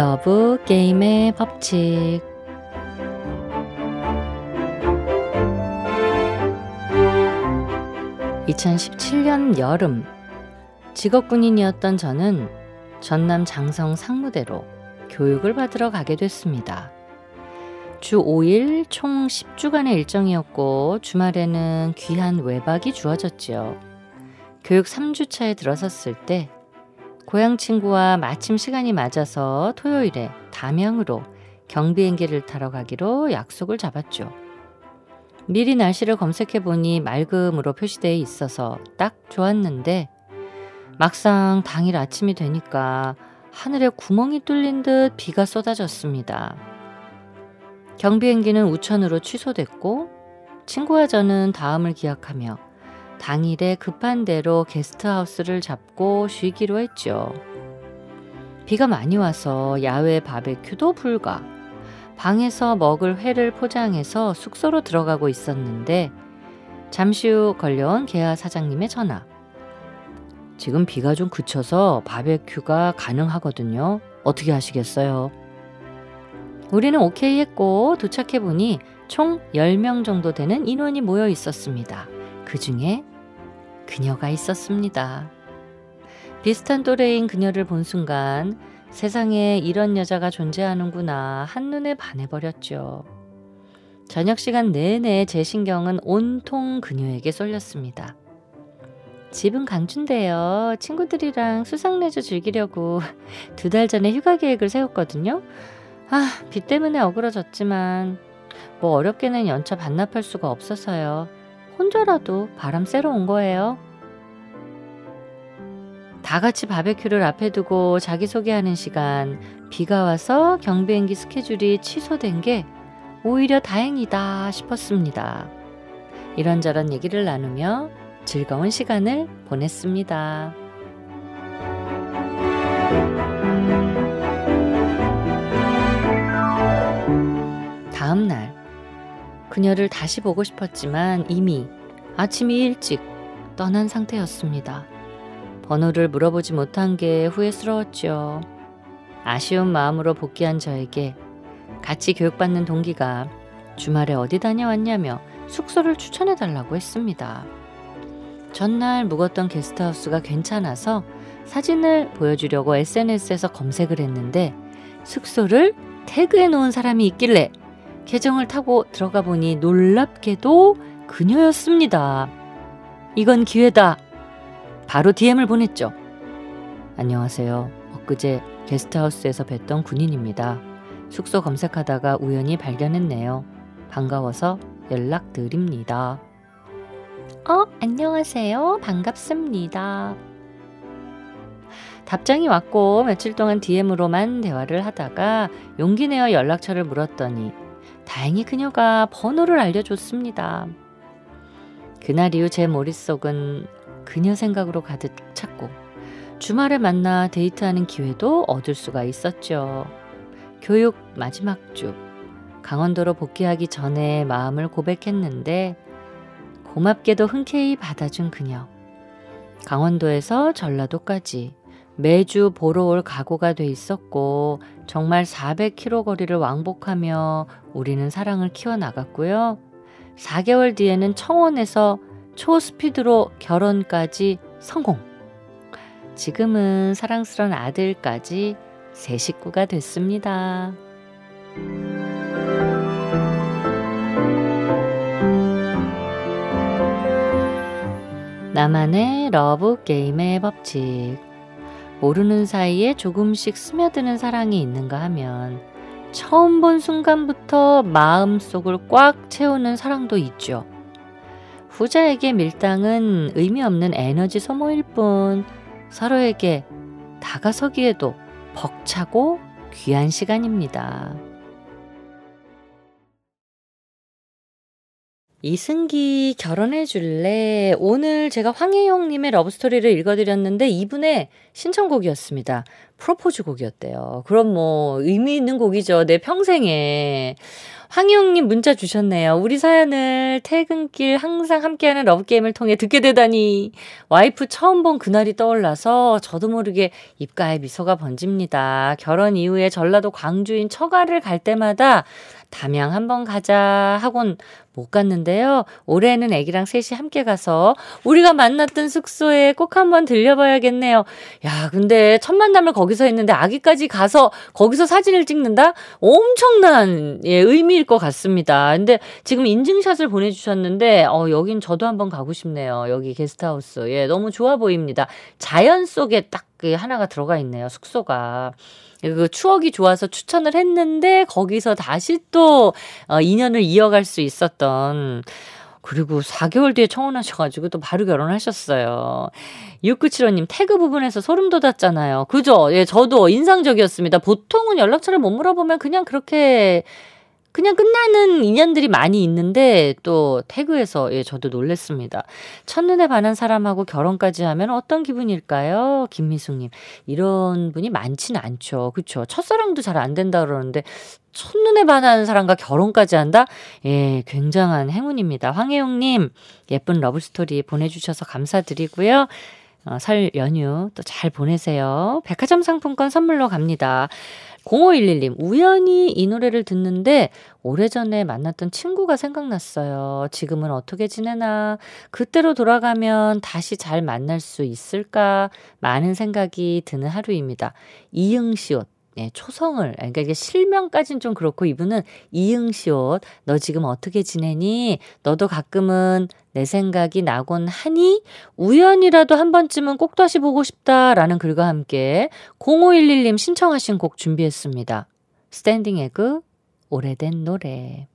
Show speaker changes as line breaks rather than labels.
러브 게임의 법칙. (2017년) 여름 직업 군인이었던 저는 전남 장성 상무대로 교육을 받으러 가게 됐습니다. 주 5일 총 10주간의 일정이었고 주말에는 귀한 외박이 주어졌지요. 교육 3주차에 들어섰을 때 고향 친구와 마침 시간이 맞아서 토요일에 담양으로 경비행기를 타러 가기로 약속을 잡았죠. 미리 날씨를 검색해 보니 맑음으로 표시되어 있어서 딱 좋았는데 막상 당일 아침이 되니까 하늘에 구멍이 뚫린 듯 비가 쏟아졌습니다. 경비행기는 우천으로 취소됐고 친구와 저는 다음을 기약하며 당일에 급한 대로 게스트하우스를 잡고 쉬기로 했죠. 비가 많이 와서 야외 바베큐도 불가. 방에서 먹을 회를 포장해서 숙소로 들어가고 있었는데 잠시 후 걸려온 개화 사장님의 전화. 지금 비가 좀 그쳐서 바베큐가 가능하거든요. 어떻게 하시겠어요? 우리는 오케이 했고 도착해 보니 총 10명 정도 되는 인원이 모여 있었습니다. 그 중에 그녀가 있었습니다. 비슷한 또래인 그녀를 본 순간 세상에 이런 여자가 존재하는구나 한눈에 반해버렸죠. 저녁 시간 내내 제 신경은 온통 그녀에게 쏠렸습니다. 집은 강준데요. 친구들이랑 수상레저 즐기려고 두 달 전에 휴가 계획을 세웠거든요. 아, 비 때문에 어그러졌지만 뭐 어렵게는 연차 반납할 수가 없어서요. 혼자라도 바람 쐬러 온 거예요. 다 같이 바베큐를 앞에 두고 자기소개하는 시간, 비가 와서 경비행기 스케줄이 취소된 게 오히려 다행이다 싶었습니다. 이런저런 얘기를 나누며 즐거운 시간을 보냈습니다. 그녀를 다시 보고 싶었지만 이미 아침이 일찍 떠난 상태였습니다. 번호를 물어보지 못한 게 후회스러웠죠. 아쉬운 마음으로 복귀한 저에게 같이 교육받는 동기가 주말에 어디 다녀왔냐며 숙소를 추천해 달라고 했습니다. 전날 묵었던 게스트하우스가 괜찮아서 사진을 보여주려고 SNS에서 검색을 했는데 숙소를 태그해 놓은 사람이 있길래 계정을 타고 들어가 보니 놀랍게도 그녀였습니다. 이건 기회다. 바로 DM을 보냈죠. 안녕하세요. 엊그제 게스트하우스에서 뵀던 군인입니다. 숙소 검색하다가 우연히 발견했네요. 반가워서 연락드립니다. 어, 안녕하세요. 반갑습니다. 답장이 왔고 며칠 동안 DM으로만 대화를 하다가 용기 내어 연락처를 물었더니 다행히 그녀가 번호를 알려줬습니다. 그날 이후 제 머릿속은 그녀 생각으로 가득 찼고 주말에 만나 데이트하는 기회도 얻을 수가 있었죠. 교육 마지막 주 강원도로 복귀하기 전에 마음을 고백했는데 고맙게도 흔쾌히 받아준 그녀. 강원도에서 전라도까지 매주 보러 올 각오가 돼 있었고 정말 400km 거리를 왕복하며 우리는 사랑을 키워나갔고요. 4개월 뒤에는 청원에서 초스피드로 결혼까지 성공. 지금은 사랑스런 아들까지 새 식구가 됐습니다. 나만의 러브 게임의 법칙. 모르는 사이에 조금씩 스며드는 사랑이 있는가 하면 처음 본 순간부터 마음속을 꽉 채우는 사랑도 있죠. 후자에게 밀당은 의미 없는 에너지 소모일 뿐 서로에게 다가서기에도 벅차고 귀한 시간입니다. 이승기 결혼해 줄래? 오늘 제가 황혜영님의 러브스토리를 읽어드렸는데 이분의 신청곡이었습니다. 프로포즈 곡이었대요. 그럼 뭐 의미 있는 곡이죠. 내 평생에. 황희영님 문자 주셨네요. 우리 사연을 퇴근길 항상 함께하는 러브게임을 통해 듣게 되다니. 와이프 처음 본 그날이 떠올라서 저도 모르게 입가에 미소가 번집니다. 결혼 이후에 전라도 광주인 처가를 갈 때마다 담양 한번 가자 하곤 못 갔는데요. 올해는 애기랑 셋이 함께 가서 우리가 만났던 숙소에 꼭 한번 들려봐야겠네요. 야, 근데 첫 만남을 거기 서 했는데 아기까지 가서 거기서 사진을 찍는다? 엄청난 예, 의미일 것 같습니다. 근데 지금 인증샷을 보내주셨는데 어, 여긴 저도 한번 가고 싶네요. 여기 게스트하우스. 예, 너무 좋아 보입니다. 자연 속에 딱 하나가 들어가 있네요. 숙소가. 그 추억이 좋아서 추천을 했는데 거기서 다시 또 어, 인연을 이어갈 수 있었던 그리고 4개월 뒤에 청혼하셔가지고 또 바로 결혼하셨어요. 6975님, 태그 부분에서 소름 돋았잖아요. 그죠? 예, 저도 인상적이었습니다. 보통은 연락처를 못 물어보면 그냥 그렇게 그냥 끝나는 인연들이 많이 있는데 또 태그에서 예 저도 놀랬습니다. 첫눈에 반한 사람하고 결혼까지 하면 어떤 기분일까요? 김미숙님 이런 분이 많지는 않죠. 그렇죠. 첫사랑도 잘 안 된다 그러는데 첫눈에 반하는 사람과 결혼까지 한다? 예, 굉장한 행운입니다. 황혜용님 예쁜 러브스토리 보내주셔서 감사드리고요. 어, 설 연휴 또 잘 보내세요. 백화점 상품권 선물로 갑니다. 0511님, 우연히 이 노래를 듣는데 오래전에 만났던 친구가 생각났어요. 지금은 어떻게 지내나? 그때로 돌아가면 다시 잘 만날 수 있을까? 많은 생각이 드는 하루입니다. 이응 시옷. 예, 초성을 그러니까 이게 실명까지는 좀 그렇고 이분은 이응 시옷. 너 지금 어떻게 지내니? 너도 가끔은 내 생각이 나곤 하니 우연이라도 한 번쯤은 꼭 다시 보고 싶다라는 글과 함께 0511님 신청하신 곡 준비했습니다. 스탠딩 에그 오래된 노래.